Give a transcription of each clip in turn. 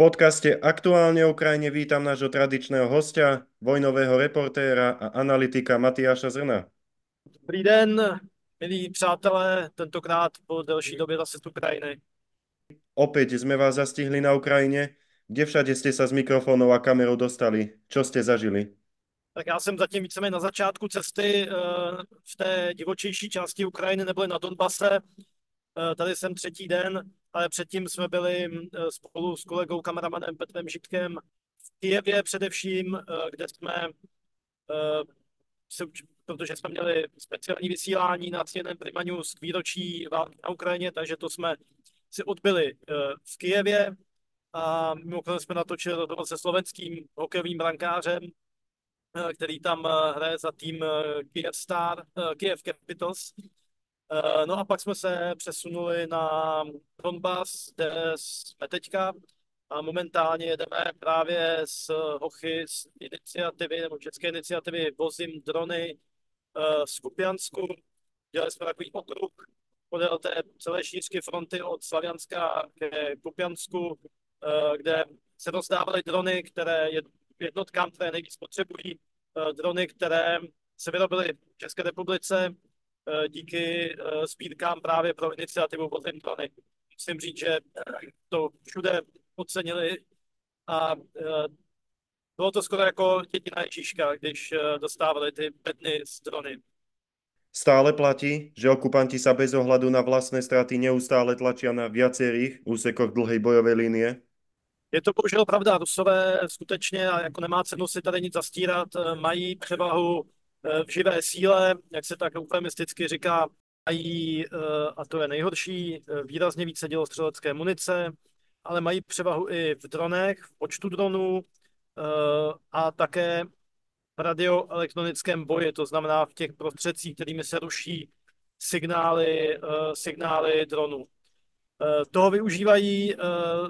podcaste Aktuálne o Ukrajine vítam nášho tradičného hostia, vojnového reportéra a analytika Matiáša Zrna. Dobrý den, milí přátelé, tentokrát po delší době zase z Ukrajiny. Opäť sme vás zastihli na Ukrajine. Kde všade ste sa s mikrofónou a kamerou dostali? Čo ste zažili? Tak já jsem zatím víceméně na začátku cesty eh, v té divočejší části Ukrajiny, nebo na Donbase. Eh, tady jsem třetí den, ale předtím jsme byli eh, spolu s kolegou kameramanem Petrem Žitkem v Kijevě především, kde jsme protože jsme měli speciální vysílání na CNN Prima News k výročí války na Ukrajině, takže to jsme si odbyli v Kijevě a mimochodem jsme natočili rozhovor se slovenským hokejovým brankářem, Eh, který tam eh, hraje za tým eh, Kiev Star, Kiev Capitals. No a pak jsme se přesunuli na Donbass, kde jsme teďka a momentálně jedeme právě z Hochy z iniciativy, nebo české iniciativy Vozím drony z Kupiansku. Dělali jsme takový okruh podél té celé šířky fronty od Slavianska ke Kupiansku, kde se rozdávaly drony, které jednotkám, které nejvíc potřebují, eh, drony, které se vyrobily v České republice eh, díky eh, sbírkám právě pro iniciativu drony. Musím říct, že to všude ocenili a bylo to skoro jako jediná Ježíška, když dostávali ty bedny z drony. Stále platí, že okupanti sa bez ohľadu na vlastné straty neustále tlačia na viacerých úsekoch dlhej bojovej línie? Je to bohužel pravda, Rusové skutečně, a jako nemá cenu si tady nic zastírat, eh, mají převahu eh, v živé síle, jak se tak eufemisticky říká, mají, eh, a to je nejhorší, výrazně více dělostřelecké munice, ale mají převahu i v dronech, v počtu dronů a také v radioelektronickém boji, to znamená v těch prostředcích, kterými se ruší signály, signály dronů. Eh, toho využívají, eh,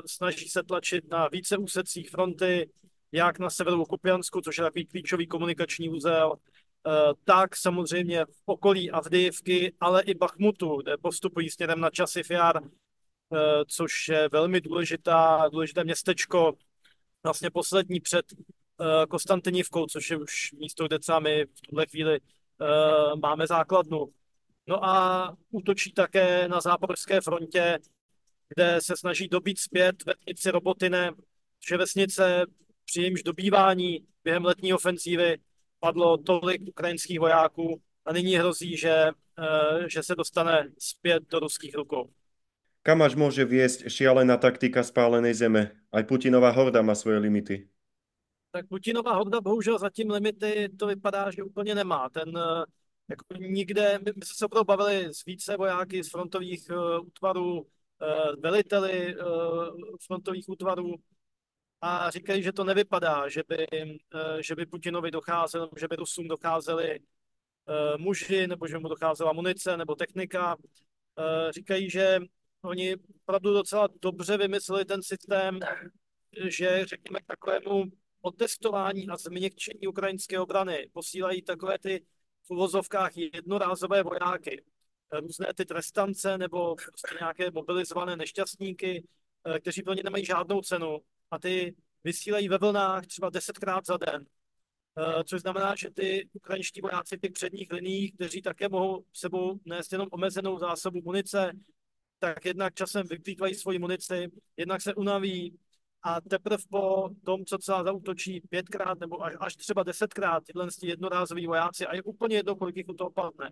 snaží se tlačit na více úsecích fronty, jak na severu Kupiansku, což je takový klíčový komunikační úzel, eh, tak samozřejmě v okolí Avdijivky, ale i Bachmutu, kde postupují směrem na Časiv Jar, což je velmi důležitá, důležité městečko, vlastně poslední před Konstantinivkou, což je už místo, kde my v tuhle chvíli máme základnu. No a útočí také na záporské frontě, kde se snaží dobít zpět vesnici Robotine, že vesnice při jejímž dobývání během letní ofenzívy padlo tolik ukrajinských vojáků a nyní hrozí, že, eh, že se dostane zpět do ruských rukou. Kam až môže viesť šialená taktika spálenej zeme? Aj Putinová horda má svoje limity. Tak Putinová horda bohužel zatím limity to vypadá, že úplně nemá. Ten eh, jako nikde, my, my jsme se opravdu bavili s více vojáky z frontových uh, útvarů, Eh, veliteli eh, frontových útvarů a říkají, že to nevypadá, že by, eh, že by Putinovi docházelo, že by Rusům docházeli muži, nebo že mu docházela munice nebo technika. Říkají, že oni opravdu docela dobře vymysleli ten systém, že řekněme k takovému otestování a změkčení ukrajinské obrany posílají takové ty v uvozovkách jednorázové vojáky různé ty trestance nebo prostě nějaké mobilizované nešťastníky, eh, kteří pro ně nemají žádnou cenu a ty vysílají ve vlnách třeba desetkrát za den. Eh, což znamená, že ty ukrajinští vojáci v těch předních liních, kteří také mohou sebou nést jenom omezenou zásobu munice, tak jednak časem vyplýtvají svoji munici, jednak se unaví a teprve po tom, co celá zautočí pětkrát nebo až, až třeba desetkrát tyhle jednorázoví vojáci a je úplně jedno, kolik jich u toho padne,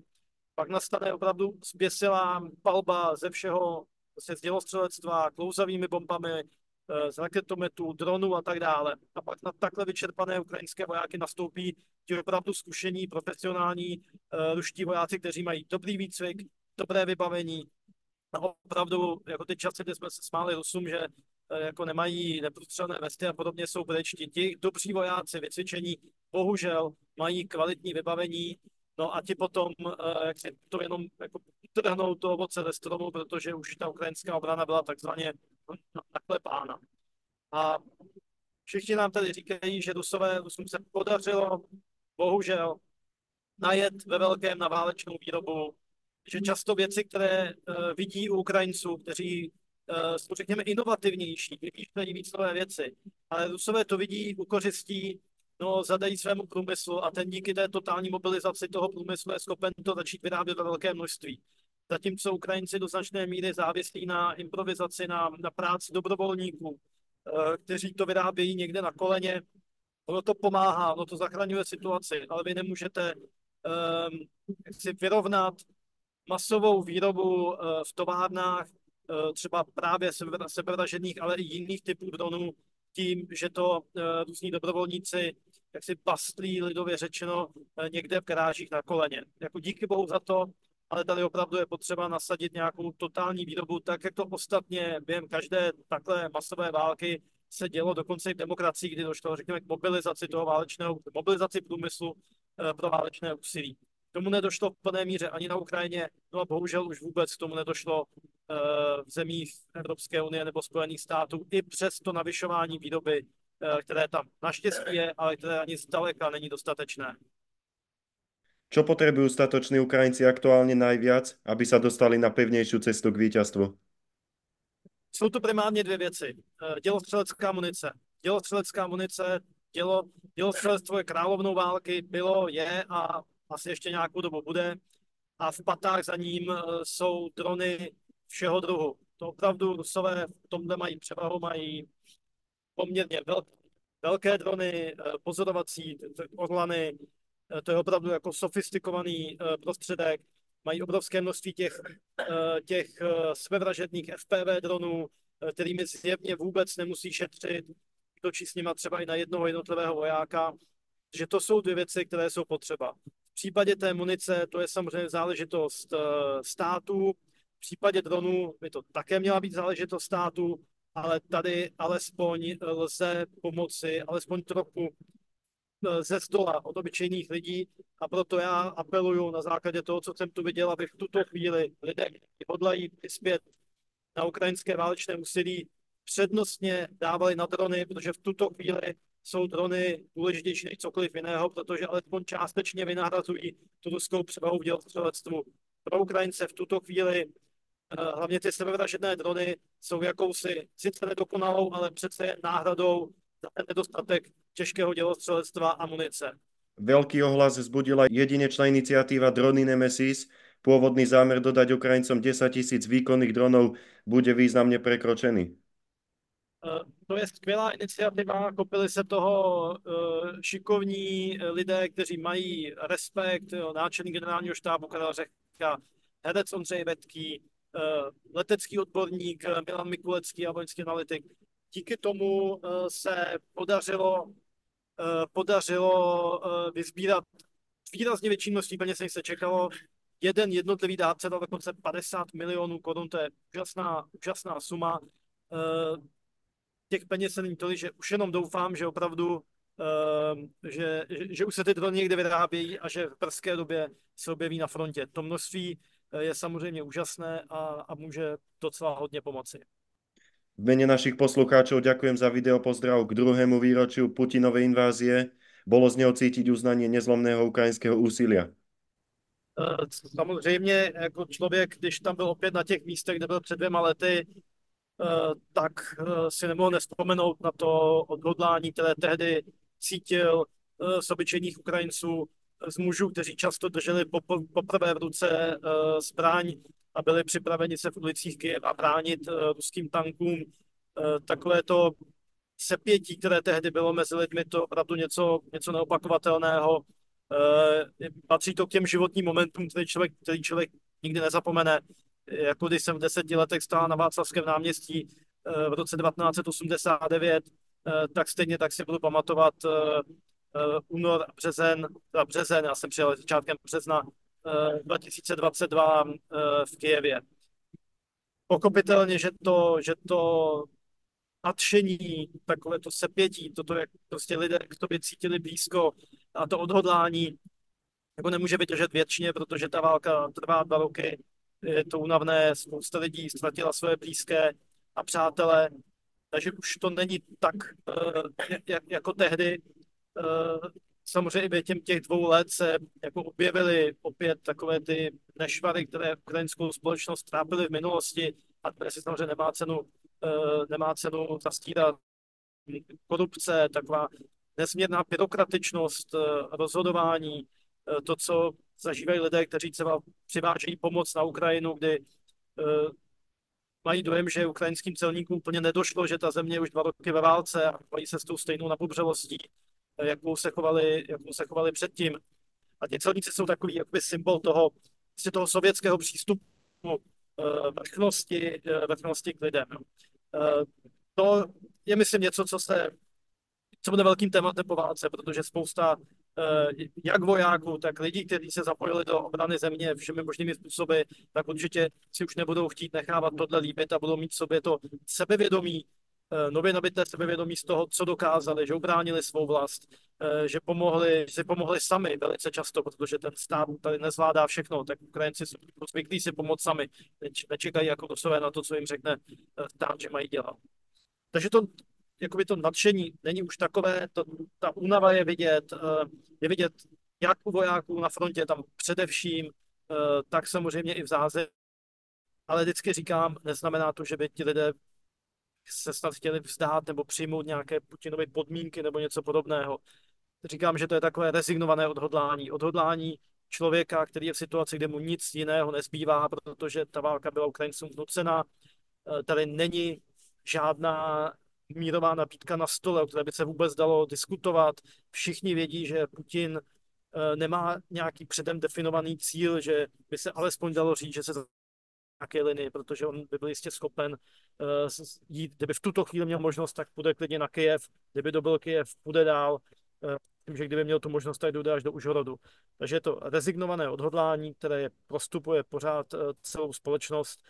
pak nastane opravdu zběsilá palba ze všeho, z dělostřelectva, klouzavými bombami, z raketometů, dronů a tak dále. A pak na takhle vyčerpané ukrajinské vojáky nastoupí ti opravdu zkušení, profesionální uh, ruští vojáci, kteří mají dobrý výcvik, dobré vybavení. A opravdu, jako ty časy, kdy jsme se smáli Rusům, že uh, jako nemají neprůstřelné vesty a podobně jsou brečti. Ti dobří vojáci, vycvičení, bohužel mají kvalitní vybavení, No a ti potom, eh, jak si to jenom jako trhnou to ovoce ze stromu, protože už ta ukrajinská obrana byla takzvaně naklepána. A všichni nám tady říkají, že Rusové, Rusům se podařilo, bohužel, najet ve velkém na válečnou výrobu, že často věci, které uh, vidí u Ukrajinců, kteří jsou, řekněme, inovativnější, vymýšlejí víc nové věci. Ale Rusové to vidí, ukořistí, no, zadají svému průmyslu a ten díky té totální mobilizaci toho průmyslu je schopen to začít vyrábět ve velké množství. Zatímco Ukrajinci do značné míry závislí na improvizaci, na, na práci dobrovolníků, kteří to vyrábějí někde na koleně, ono to pomáhá, ono to zachraňuje situaci, ale vy nemůžete um, si vyrovnat masovou výrobu uh, v továrnách, uh, třeba právě sebevražených, ale i jiných typů dronů, tím, že to různí dobrovolníci jak si bastlí, lidově řečeno, uh, někde v garážích na koleně. Jako díky bohu za to, ale tady opravdu je potřeba nasadit nějakou totální výrobu, tak jak to ostatně během každé takhle masové války se dělo dokonce i v demokracii, kdy došlo, řekněme, k mobilizaci toho válečného, mobilizaci průmyslu eh, pro válečné úsilí. K tomu nedošlo v plné míře ani na Ukrajině, no a bohužel už vůbec k tomu nedošlo eh, v zemích Evropské unie nebo Spojených států, i přes to navyšování výroby, eh, které tam naštěstí je, ale které ani zdaleka není dostatečné. Čo potrebujú statoční Ukrajinci aktuálne najviac, aby sa dostali na pevnejšiu cestu k víťazstvu? Jsou to primárně dvě věci. Eh, dělostřelecká munice. Dělostřelecká munice, dělo, dělostřelectvo je královnou války, bylo, je a asi ještě nějakou dobu bude. A v patách za ním eh, jsou drony všeho druhu. To opravdu Rusové v tomhle mají převahu, mají poměrně velké, velké drony, eh, pozorovací orlany, to je opravdu jako sofistikovaný prostředek. Mají obrovské množství těch, eh, těch eh, sebevražedných FPV dronů, eh, kterými zjevně vůbec nemusí šetřit, točí s nima třeba i na jednoho jednotlivého vojáka, že to jsou dvě věci, které jsou potřeba. V případě té munice to je samozřejmě záležitost států, v případě dronů by to také měla být záležitost států, ale tady alespoň lze pomoci, alespoň trochu Eh, ze stola od obyčejných lidí a proto já apeluju na základě toho, co jsem tu viděl, aby v tuto chvíli lidé, kteří hodlají přispět na ukrajinské válečné úsilí, přednostně dávali na drony, protože v tuto chvíli jsou drony důležitější než cokoliv jiného, protože alespoň částečně vynahrazují tu ruskou převahu v dělostřelectvu. Pro Ukrajince v tuto chvíli hlavně ty sebevražedné drony jsou jakousi sice nedokonalou, ale přece náhradou za ten nedostatek těžkého dělostřelectva a munice. Veľký ohlas vzbudila jedinečná iniciatíva Drony Nemesis. Pôvodný zámer dodať Ukrajincom 10 tisíc výkonných dronov bude významně prekročený. Eh, to je skvělá iniciativa, kopili se toho eh, šikovní lidé, kteří mají respekt, náčelník generálního štábu Karel Řehka, herec Ondřej Vetký, eh, letecký odborník Milan Mikulecký a vojenský analytik. Díky tomu se podařilo Eh, podařilo eh, vyzbírat výrazně větší množství peněz, než se čekalo. Jeden jednotlivý dárce dal dokonce 50 milionů korun, to je úžasná, úžasná suma. Eh, těch peněz se není tolik, že už jenom doufám, že opravdu že, že už se ty drony někde vyrábějí a že v brzké době se objeví na frontě. To množství je samozřejmě úžasné a, a může docela hodně pomoci. V mene našich poslucháčov ďakujem za video pozdrav k druhému výročiu Putinovej invázie. Bolo z něho cítiť uznanie nezlomného ukrajinského úsilia. Eh, samozřejmě jako člověk, když tam byl opět na těch místech, kde byl před dvěma lety, eh, tak eh, si nemohl nespomenout na to odhodlání, které tehdy cítil z obyčejných Ukrajinců, z mužů, kteří často drželi poprvé v ruce zbraň a byli připraveni se v ulicích a bránit uh, ruským tankům. Uh, takové to sepětí, které tehdy bylo mezi lidmi, to opravdu něco, něco neopakovatelného. Uh, patří to k těm životním momentům, který člověk, který člověk nikdy nezapomene. Jako když jsem v deseti letech stál na Václavském náměstí uh, v roce 1989, uh, tak stejně tak si budu pamatovat uh, únor, březen, březen, já jsem přijel začátkem března 2022 eh, v Kijevě. Pochopitelně, že to, že to nadšení, takové to sepětí, toto, jak prostě lidé k tobě cítili blízko a to odhodlání, jako nemůže vydržet většině, protože ta válka trvá dva roky, je to únavné, spousta lidí ztratila své blízké a přátelé, takže už to není tak, eh, jako tehdy. Eh, samozřejmě během těch dvou let se jako objevily opět takové ty nešvary, které ukrajinskou společnost trápily v minulosti, a dnes si samozřejmě nemá cenu, nemá cenu zastírat. Korupce, taková nesmírná byrokratičnost rozhodování, to, co zažívají lidé, kteří třeba přivážejí pomoc na Ukrajinu, kdy mají dojem, že ukrajinským celníkům úplně nedošlo, že ta země je už dva roky ve válce a mají se s tou stejnou napubřelostí, jakou se chovali, jakou se chovali předtím. A ti celníci jsou takový jakoby symbol toho, vlastně toho sovětského přístupu eh, vrchnosti, eh, vrchnosti k lidem. Eh, to je, myslím, něco, co se co bude velkým tématem po válce, protože spousta jak vojáků, tak lidí, kteří se zapojili do obrany země všemi možnými způsoby, tak určitě si už nebudou chtít nechávat tohle líbit a budou mít v sobě to sebevědomí, nově nabité sebevědomí z toho, co dokázali, že ubránili svou vlast, eh, že pomohli, že si pomohli sami velice často, protože ten stát tady nezvládá všechno, tak Ukrajinci jsou zvyklí si pomoct sami, nečekají jako dosové na to, co jim řekne stát, eh, že mají dělat. Takže to, jakoby to nadšení není už takové, to, ta únava je vidět, je vidět jak u vojáků na frontě, tam především, tak samozřejmě i v zázemí, ale vždycky říkám, neznamená to, že by ti lidé se snad chtěli vzdát nebo přijmout nějaké Putinovy podmínky nebo něco podobného. Říkám, že to je takové rezignované odhodlání. Odhodlání člověka, který je v situaci, kde mu nic jiného nezbývá, protože ta válka byla Ukrajincům vnucena. Eh, tady není žádná mírová nabídka na stole, o které by se vůbec dalo diskutovat. Všichni vědí, že Putin eh, nemá nějaký předem definovaný cíl, že by se alespoň dalo říct, že se nějaké linii, protože on by byl jistě schopen uh, jít, kdyby v tuto chvíli měl možnost, tak půjde klidně na Kyjev, kdyby dobil Kyjev, půjde dál, uh, tím, že kdyby měl tu možnost, tak jde až do Užhorodu. Takže je to rezignované odhodlání, které prostupuje pořád uh, celou společnost,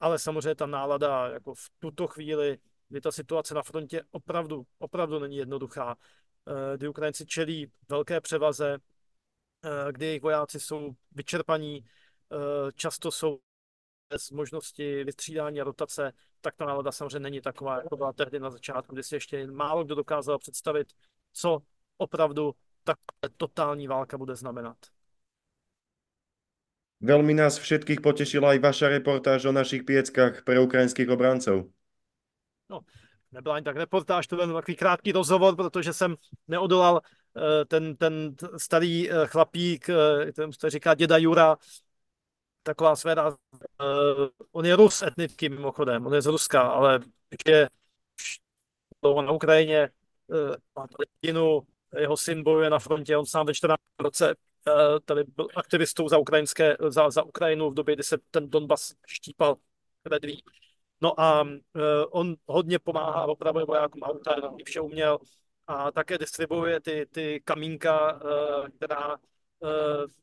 ale samozřejmě ta nálada jako v tuto chvíli, kdy ta situace na frontě opravdu, opravdu není jednoduchá, kdy Ukrajinci čelí velké převaze, kdy jejich vojáci jsou vyčerpaní, často jsou bez možnosti vystřídání a rotace, tak ta nálada samozřejmě není taková, jako byla tehdy na začátku, kdy si ještě málo kdo dokázal představit, co opravdu tak totální válka bude znamenat. Velmi nás všetkých potešila i vaša reportáž o našich pieckách pre ukrajinských obrancov. No, nebyla ani tak reportáž, to byl takový krátký rozhovor, protože jsem neodolal eh, ten, ten starý eh, chlapík, eh, ten se říká děda Jura, taková sféra. Uh, on je Rus etnický mimochodem, on je z Ruska, ale je na Ukrajině, uh, má rodinu, jeho syn bojuje na frontě, on sám ve 14 roce uh, tady byl aktivistou za, ukrajinské, za, za Ukrajinu v době, kdy se ten Donbas štípal vedví. No a uh, on hodně pomáhá, opravuje vojákům auta, i vše uměl a také distribuuje ty, ty kamínka, uh, která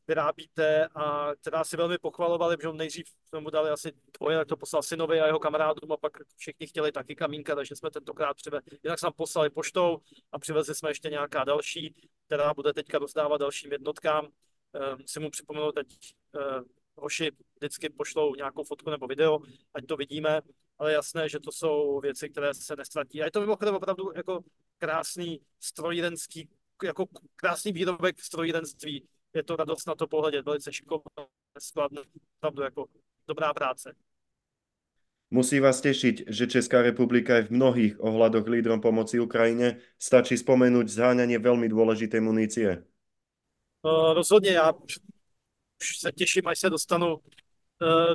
vyrábíte a která si velmi pochvalovali, že nejdřív jsme mu dali asi dvoje, tak to poslal synovi a jeho kamarádům a pak všichni chtěli taky kamínka, takže jsme tentokrát přivezli, jinak jsme poslali poštou a přivezli jsme ještě nějaká další, která bude teďka rozdávat dalším jednotkám. Uh, musím mu připomenout teď uh, hoši vždycky pošlou nějakou fotku nebo video, ať to vidíme, ale jasné, že to jsou věci, které se nestratí. A je to mimochodem opravdu jako krásný strojírenský, jako krásný výrobek strojírenství, je to radost na to pohledět, velice šikovné, skladné, opravdu jako dobrá práce. Musí vás tešiť, že Česká republika je v mnohých ohľadoch lídrom pomoci Ukrajine. Stačí spomenúť zháňanie veľmi dôležitej munície. Uh, rozhodně, já už se těším, až se dostanu uh,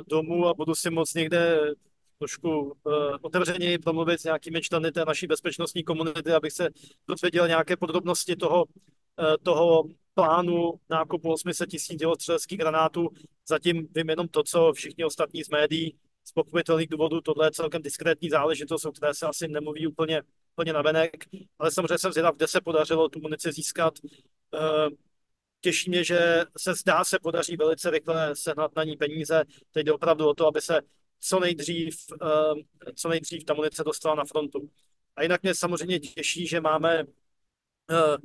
domů a budu si moc někde trošku uh, otevřeněji promluvit s nějakými členy té naší bezpečnostní komunity, abych se dozvěděl nějaké podrobnosti toho, toho plánu nákupu 800 tisíc dělostřeleckých granátů. Zatím vím jenom to, co všichni ostatní z médií z pochopitelných důvodů. Tohle je celkem diskrétní záležitost, o které se asi nemluví úplně, úplně navenek, ale samozřejmě jsem zvědav, kde se podařilo tu munici získat. Eh, těší mě, že se zdá se podaří velice rychle sehnat na ní peníze. Teď jde opravdu o to, aby se co nejdřív, eh, co nejdřív ta munice dostala na frontu. A jinak mě samozřejmě těší, že máme eh,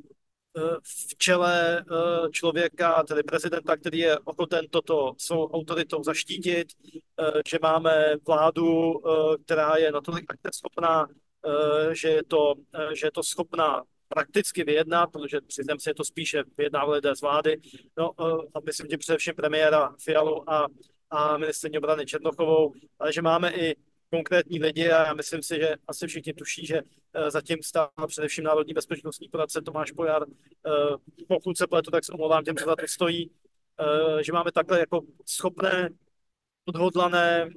v čele eh, člověka, tedy prezidenta, který je ochoten toto svou autoritou zaštítit, eh, že máme vládu, eh, která je natolik schopná, že je to, že je to schopná prakticky vyjednat, protože přiznám si, je to spíše vyjednávali lidé z vlády, no a myslím tím především premiéra Fialu a, a ministrní obrany Černochovou, ale že máme i konkrétní lidi a já myslím si, že asi všichni tuší, že zatím stál především Národní bezpečnostní poradce Tomáš Pojar. Pokud se pletu, tak se omlouvám těm, co za to stojí, že máme takhle jako schopné odhodlané,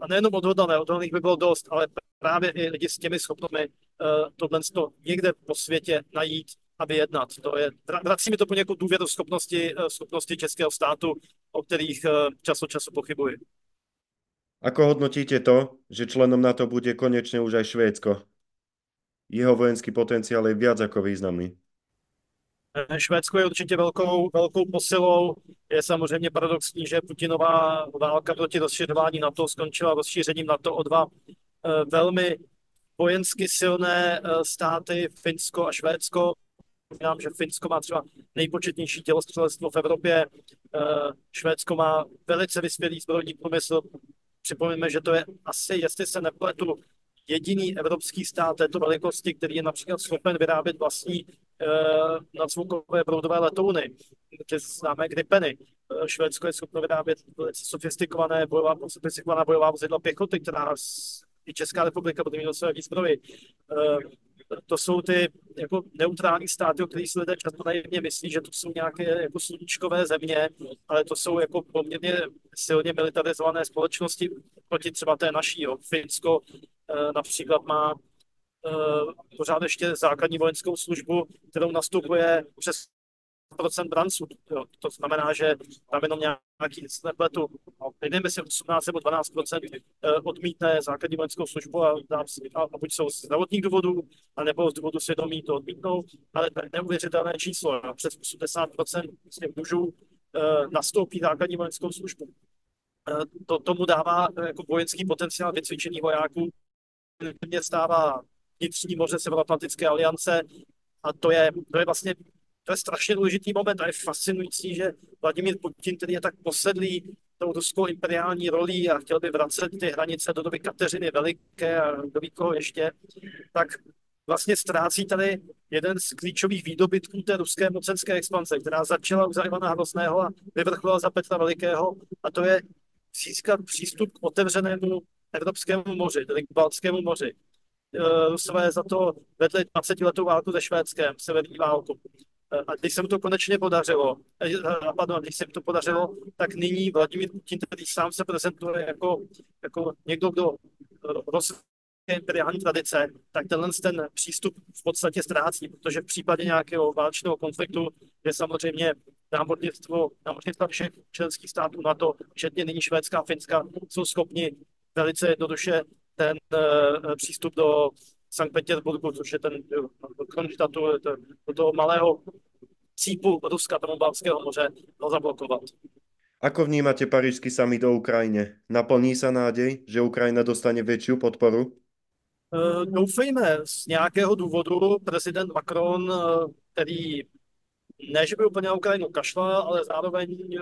a nejenom odhodlané, odhodlaných by bylo dost, ale právě i lidi s těmi schopnostmi tohle někde po světě najít a vyjednat. To je, vrací mi to poněkud důvěru schopnosti, schopnosti českého státu, o kterých čas od času pochybuji. Ako hodnotíte to, že členom NATO bude konečne už aj Švédsko? Jeho vojenský potenciál je viac ako významný. Švédsko je určitě velkou, velkou posilou. Je samozřejmě paradoxní, že Putinová válka proti rozšiřování NATO skončila rozšířením NATO o dva eh, velmi vojensky silné eh, státy, Finsko a Švédsko. Říkám, že Finsko má třeba nejpočetnější tělostřelectvo v Evropě. Eh, Švédsko má velice vyspělý zbrojní průmysl. Připomeňme, že to je asi, jestli se nepletu, jediný evropský stát této velikosti, který je například schopen vyrábět vlastní uh, nadzvukové proudové letouny, ty známé Gripeny. Uh, Švédsko je schopno vyrábět velice sofistikované bojová, sofistikovaná bojová vozidla pěchoty, která i Česká republika bude mít do své výzbroji. Uh, to jsou ty jako neutrální státy, o kterých se lidé často naivně myslí, že to jsou nějaké jako sluníčkové země, ale to jsou jako poměrně silně militarizované společnosti proti třeba té naší. Jo. Finsko eh, například má eh, pořád ještě základní vojenskou službu, kterou nastupuje přes procent branců. Jo. To znamená, že tam jenom nějaký nepletu, nevím, jestli 18 nebo 12 eh, odmítne základní vojenskou službu a, a, a buď jsou z zdravotních důvodů, anebo z důvodu svědomí to odmítnou, ale to je neuvěřitelné číslo. Přes 80 z těch mužů eh, nastoupí základní vojenskou službu. Eh, to tomu dává jako vojenský potenciál vycvičení vojáků, mě stává vnitřní moře Severoatlantické aliance a to je, to je vlastně to je strašně důležitý moment a je fascinující, že Vladimír Putin, který je tak posedlý tou ruskou imperiální rolí a chtěl by vracet ty hranice do doby Kateřiny Veliké a do koho ještě, tak vlastně ztrácí tady jeden z klíčových výdobytků té ruské mocenské expanze, která začala u Ivana Hrozného a vyvrcholila za Petra Velikého, a to je získat přístup k otevřenému Evropskému moři, tedy k Baltskému moři. Rusové za to vedli 20 letou válku se Švédskem, severní válku. A když se mu to konečně podařilo, pardon, když se mu to podařilo, tak nyní Vladimír Putin, který sám se prezentuje jako, jako někdo, kdo rozvíjí imperiální tradice, tak tenhle ten přístup v podstatě ztrácí, protože v případě nějakého válečného konfliktu je samozřejmě námořnictvo, námořnictva všech členských států na to, včetně nyní Švédska a Finska, jsou schopni velice jednoduše ten uh, přístup do Sankt Petersburgu, což je ten Kronštatu, do toho malého cípu Ruska, tomu Balského moře, ho zablokovat. Ako vnímate parížský summit o Ukrajine? Naplní se nádej, že Ukrajina dostane větší podporu? Uh, doufejme, z nějakého důvodu prezident Macron, uh, který ne, že by úplně na Ukrajinu kašlal, ale zároveň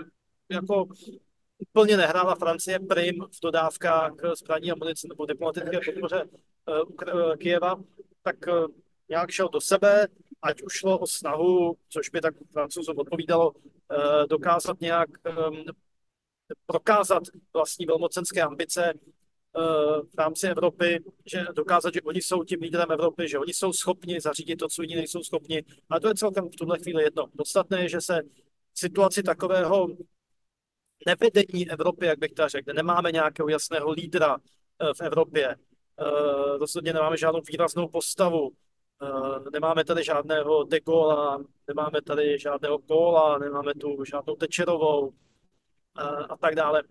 jako úplně nehrála Francie prim v dodávkách zbraní a munice nebo diplomatické podpoře uh, Kijeva, tak uh, nějak šel do sebe, ať už šlo o snahu, což by tak francouzům odpovídalo, dokázat nějak um, prokázat vlastní velmocenské ambice v rámci Evropy, že dokázat, že oni jsou tím lídrem Evropy, že oni jsou schopni zařídit to, co jiní nejsou schopni. A to je celkem v tuhle chvíli jedno. Podstatné je, že se situaci takového nevedení Evropy, jak bych to řekl, nemáme nějakého jasného lídra eh, v Evropě. Eh, rozhodně nemáme žádnou výraznou postavu. Eh, nemáme tady žádného De Gaulle, nemáme tady žádného Kola, nemáme tu žádnou Tečerovou a tak dále.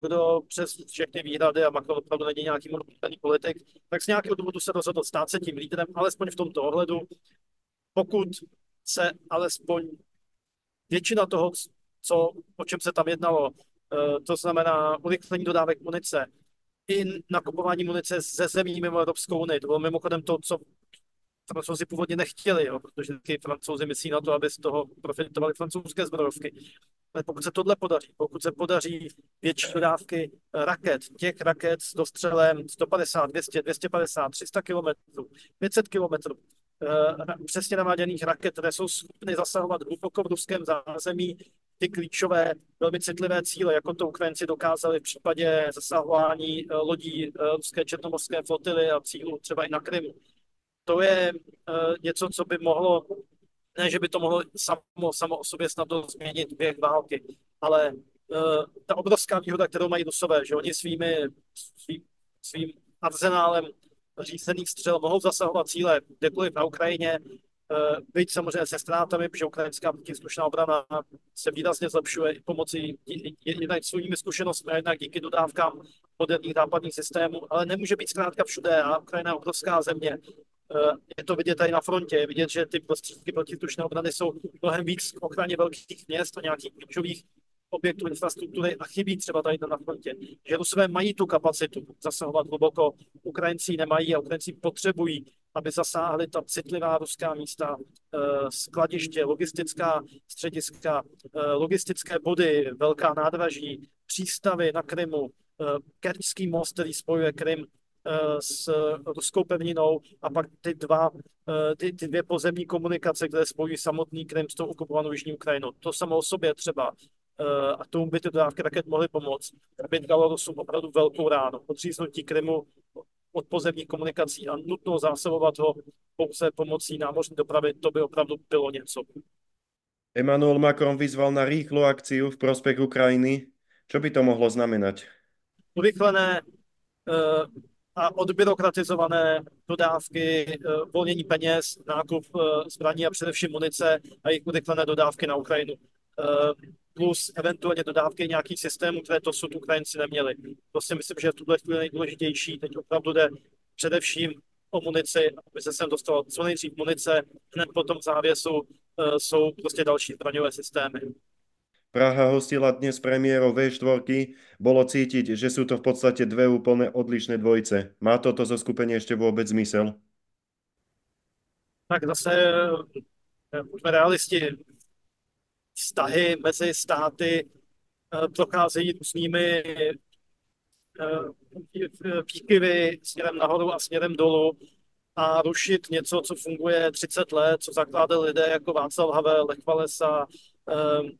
Kdo přes všechny výhrady a Macron opravdu není nějaký monopolitní politik, tak z nějakého důvodu se rozhodl stát se tím lídrem, alespoň v tomto ohledu. Pokud se alespoň většina toho, co, o čem se tam jednalo, eh, to znamená urychlení dodávek munice, i nakupování munice ze zemí mimo Evropskou unii. To bylo mimochodem to, co francouzi původně nechtěli, jo, protože francouzi myslí na to, aby z toho profitovali francouzské zbrojovky. Ale pokud se tohle podaří, pokud se podaří větší dodávky raket, těch raket s dostřelem 150, 200, 250, 300 km, 500 km, přesně navaděných raket, které jsou schopny zasahovat hluboko v ruském zázemí ty klíčové, velmi citlivé cíle, jako to Ukrajinci dokázali v případě zasahování lodí ruské černomorské flotily a cílů třeba i na Krymu. To je něco, co by mohlo ne, že by to mohlo samo, samo o sobě snadno změnit běh války, ale ta obrovská výhoda, kterou mají Rusové, že oni svými, svý, svým arzenálem řízených střel mohou zasahovat cíle kdekoliv na Ukrajině, uh, byť samozřejmě se ztrátami, protože ukrajinská protislušná obrana se výrazně zlepšuje i pomocí jednak svými zkušenostmi, jednak díky dodávkám moderních západních systémů, ale nemůže být zkrátka všude a Ukrajina je obrovská země. Eh, je to vidět tady na frontě, je vidět, že ty prostředky protitušné obrany jsou mnohem víc k ochraně velkých měst a nějakých klíčových objektů infrastruktury a chybí třeba tady na frontě. Že Rusové mají tu kapacitu zasahovat hluboko, Ukrajinci nemají a Ukrajinci potřebují, aby zasáhli ta citlivá ruská místa, eh, skladiště, logistická střediska, eh, logistické body, velká nádraží, přístavy na Krymu, Kerčský most, který spojuje Krym Eh, s ruskou pevninou a pak ty, dva, eh, ty, ty dvě pozemní komunikace, které spojují samotný Krym s tou okupovanou Jižní Ukrajinou. To samo o sobě třeba eh, a tomu by ty dodávky raket mohly pomoct, aby dalo Rusům opravdu velkou ránu. Odříznutí Krymu od pozemních komunikací a nutno zásobovat ho pouze pomocí námořní dopravy, to by opravdu bylo něco. Emmanuel Macron vyzval na rýchlu akciu v prospech Ukrajiny. Čo by to mohlo znamenať? Urychlené a odbyrokratizované dodávky, eh, volnění peněz, nákup eh, zbraní a především munice a jejich urychlené dodávky na Ukrajinu. Eh, plus eventuálně dodávky nějakých systémů, které to sud Ukrajinci neměli. To si myslím, že je v tuhle chvíli nejdůležitější. Teď opravdu jde především o munici, aby se sem dostalo co nejdřív munice, hned potom v závěsu jsou prostě další zbraňové systémy. Praha hostila dnes premiérov V4. Bolo cítiť, že sú to v podstate dve úplne odlišné dvojice. Má toto zo skupenie ešte vôbec zmysel? Tak zase buďme realisti. Vztahy mezi státy eh, procházejí různými výkyvy eh, směrem nahoru a směrem dolů a rušit něco, co funguje 30 let, co zakládali lidé jako Václav Havel, Lech Walesa, eh,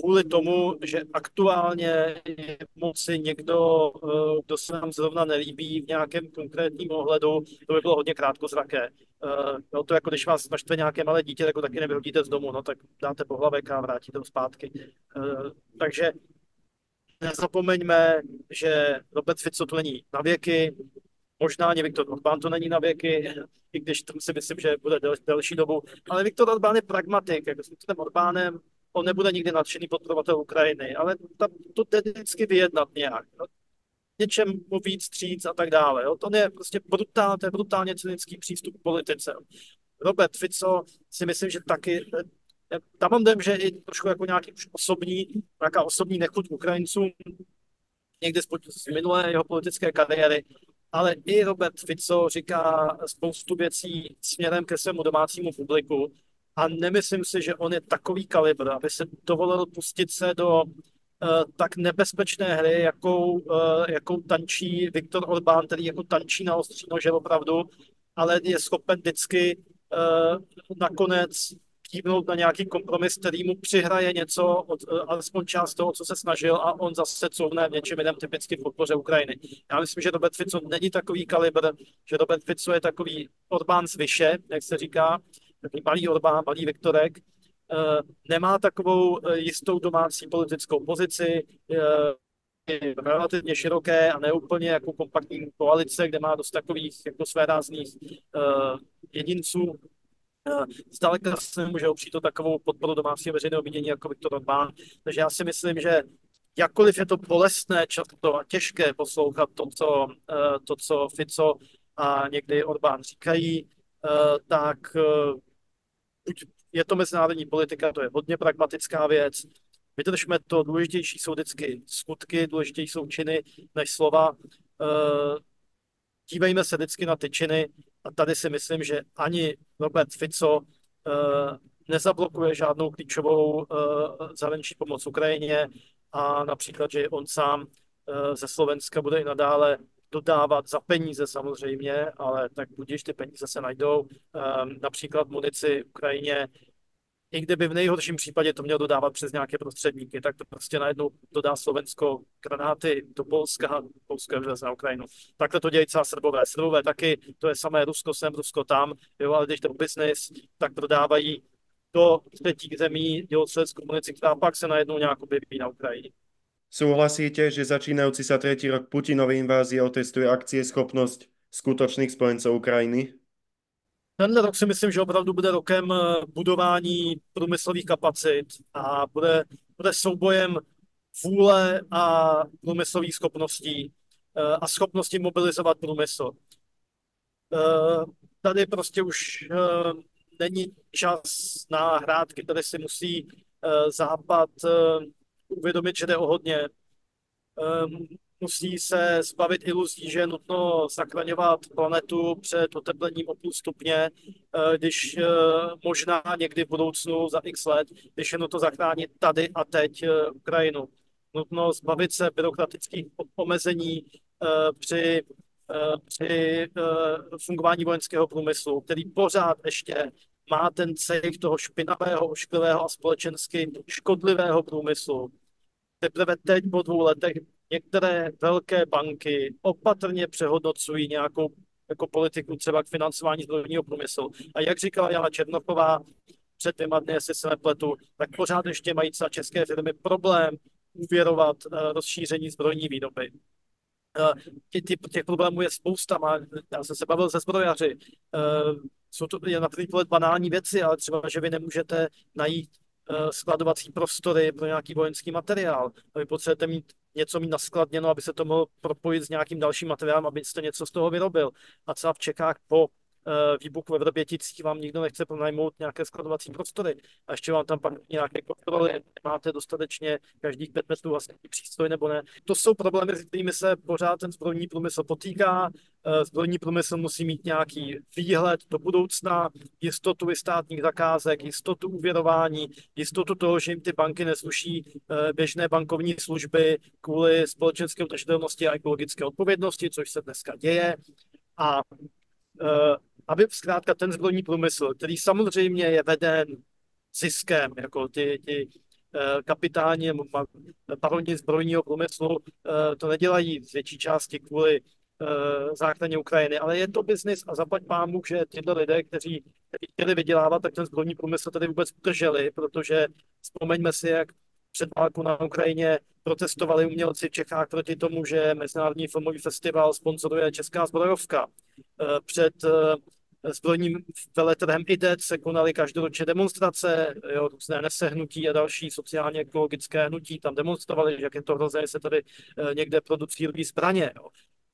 kvůli tomu, že aktuálně je moci někdo, eh, kdo se nám zrovna nelíbí v nějakém konkrétním ohledu, to by bylo hodně krátkozraké. No to jako když vás naštve nějaké malé dítě, tak ho taky nevyhodíte z domu, no tak dáte pohlavek a vrátíte ho zpátky. Eh, takže nezapomeňme, že Robert Fico to není na věky, možná ani Viktor Orbán to není na věky, i když to si myslím, že bude del, delší dobu, ale Viktor Orbán je pragmatik, jako s Viktorem Orbánem on nebude nikdy nadšený podporovatel Ukrajiny, ale tam to jde vždycky vyjednat nějak. No. Něčem mu víc stříc a tak dále. Jo. To je prostě brutál, to je brutálně cynický přístup k politice. Robert Fico si myslím, že taky tam mám dojem, že i trošku jako nějaký už osobní, nějaká osobní nechuť Ukrajincům někdy z, z minulé jeho politické kariéry, ale i Robert Fico říká spoustu věcí směrem ke svému domácímu publiku, a nemyslím si, že on je takový kalibr, aby se dovolil pustit se do uh, tak nebezpečné hry, jakou, uh, jakou tančí Viktor Orbán, který jako tančí na ostří nože opravdu, ale je schopen vždycky uh, nakonec kývnout na nějaký kompromis, který mu přihraje něco, od, alespoň část toho, co se snažil a on zase couvne v něčem jiném typicky v podpoře Ukrajiny. Já myslím, že Robert Fico není takový kalibr, že Robert Fico je takový Orbán z vyše, jak se říká, takový malý Orbán, malý Viktorek, eh, nemá takovou eh, jistou domácí politickou pozici, je relativně široké a neúplně jako kompaktní koalice, kde má dost takových jako své rázných jedinců. Zdaleka se nemůže opřít o takovou podporu domácího veřejného mínění jako Viktor Orbán. Takže já si myslím, že jakkoliv je to bolestné často a těžké poslouchat to, co, to, co Fico a někdy Orbán říkají, tak je to mezinárodní politika, to je hodně pragmatická věc. Vydržme to, důležitější jsou vždycky skutky, důležitější jsou činy než slova. Eh, dívejme se vždycky na ty činy a tady si myslím, že ani Robert Fico eh, nezablokuje žádnou klíčovou eh, zahraniční pomoc Ukrajině a například, že on sám ze Slovenska bude i nadále dodávat za peníze samozřejmě, ale tak budíš, ty peníze se najdou. Um, například munici Ukrajině i kdyby v nejhorším případě to měl dodávat přes nějaké prostředníky, tak to prostě najednou dodá Slovensko granáty do Polska, Polsko je na Ukrajinu. Takhle to dějí třeba Srbové. Srbové taky, to je samé Rusko sem, Rusko tam, jo, ale když to business, tak prodávají do třetích zemí dělostřeleckou munici, která pak se najednou nějak objeví na Ukrajině. Súhlasíte, že začínajúci sa tretí rok Putinovej invázie otestuje akcie schopnosť skutočných spojencov Ukrajiny? Tenhle rok si myslím, že opravdu bude rokem eh, budování průmyslových kapacit a bude, bude soubojem vůle a průmyslových schopností eh, a schopnosti mobilizovat průmysl. Eh, tady prostě už není čas na hrátky, tady si musí Západ uvědomit, že jde o hodně musí se zbavit iluzí, že je nutno zachraňovat planetu před oteplením o půl stupně, eh, když eh, možná někdy v budoucnu za x let, když je nutno zachránit tady a teď eh, Ukrajinu. Nutno zbavit se byrokratických omezení při, při fungování vojenského průmyslu, který pořád ještě má ten cech toho špinavého, ošklivého a společensky škodlivého průmyslu. Teprve teď po dvou letech některé velké banky opatrně přehodnocují nějakou jako politiku třeba k financování zbrojního průmyslu. A jak říkala Jana Černochová před dvěma dny, jestli se nepletu, tak pořád ještě mají třeba české firmy problém uvěrovat uh, rozšíření zbrojní výroby. Tě, těch problémů je spousta. Já jsem se bavil se zbrojaři. Jsou to je na první pohled banální věci, ale třeba, že vy nemůžete najít uh, skladovací prostory pro nějaký vojenský materiál. A vy potřebujete mít něco mít naskladněno, aby se to mohlo propojit s nějakým dalším materiálem, abyste něco z toho vyrobil. A třeba v Čekách po Eh, výbuch ve Vrběticích vám nikdo nechce pronajmout nějaké skladovací prostory a ještě vám tam pak nějaké kontroly, máte dostatečně každých pět metrů vlastně přístroj nebo ne. To jsou problémy, s kterými se pořád ten zbrojní průmysl potýká. Eh, zbrojní průmysl musí mít nějaký výhled do budoucna, jistotu státních zakázek, jistotu uvěrování, jistotu toho, že jim ty banky nezruší eh, běžné bankovní služby kvůli společenské udržitelnosti a ekologické odpovědnosti, což se dneska děje. A aby zkrátka ten zbrojní průmysl, který samozřejmě je veden ziskem, jako ty, ty eh, kapitáni, baroni zbrojního průmyslu eh, to nedělají z větší části kvůli eh, záchraně Ukrajiny, ale je to biznis a zaplať pámu, že tyhle lidé, kteří, kteří chtěli vydělávat, tak ten zbrojní průmysl tady vůbec udrželi, protože vzpomeňme si, jak před válkou na Ukrajině protestovali umělci v Čechách proti tomu, že Mezinárodní filmový festival sponzoruje Česká zbrojovka. Před zbrojním veletrhem IDET se konaly každoročně demonstrace, jo, různé nesehnutí a další sociálně ekologické hnutí tam demonstrovali, jak je to hrozné, se tady eh, někde produkují zbraně. Jo.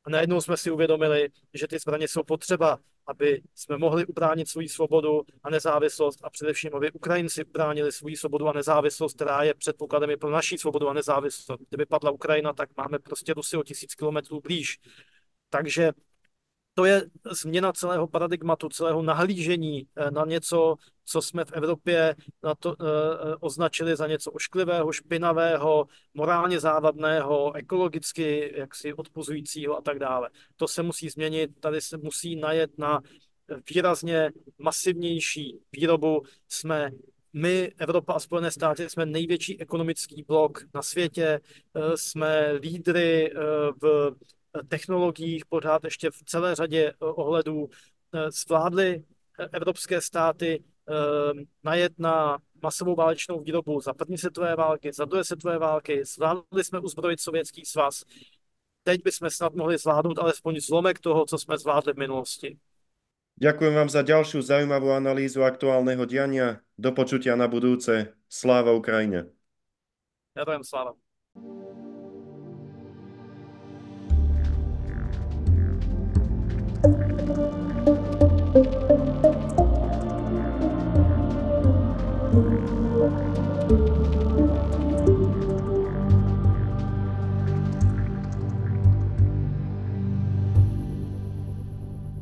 A najednou jsme si uvědomili, že ty zbraně jsou potřeba, aby jsme mohli ubránit svou svobodu a nezávislost a především, aby Ukrajinci ubránili svou svobodu a nezávislost, která je předpokladem pro naší svobodu a nezávislost. Kdyby padla Ukrajina, tak máme prostě Rusy o tisíc kilometrů blíž. Takže to je změna celého paradigmatu, celého nahlížení eh, na něco, co jsme v Evropě na to, uh, označili za něco ošklivého, špinavého, morálně závadného, ekologicky jaksi odpuzujícího a tak dále. To se musí změnit, tady se musí najet na výrazně masivnější výrobu. Jsme my, Evropa a Spojené státy, jsme největší ekonomický blok na světě, jsme lídry v technologiích, pořád ještě v celé řadě eh, ohledů eh, zvládly eh, evropské státy najet na masovou válečnou výrobu za první světové války, za druhé světové války, zvládli jsme uzbrojit sovětský svaz. Teď bychom snad mohli zvládnout alespoň zlomek toho, co jsme zvládli v minulosti. Ďakujem vám za ďalšiu zaujímavú analýzu aktuálneho diania. Do počutia na budúce. Sláva Ukrajine. Ďakujem, sláva.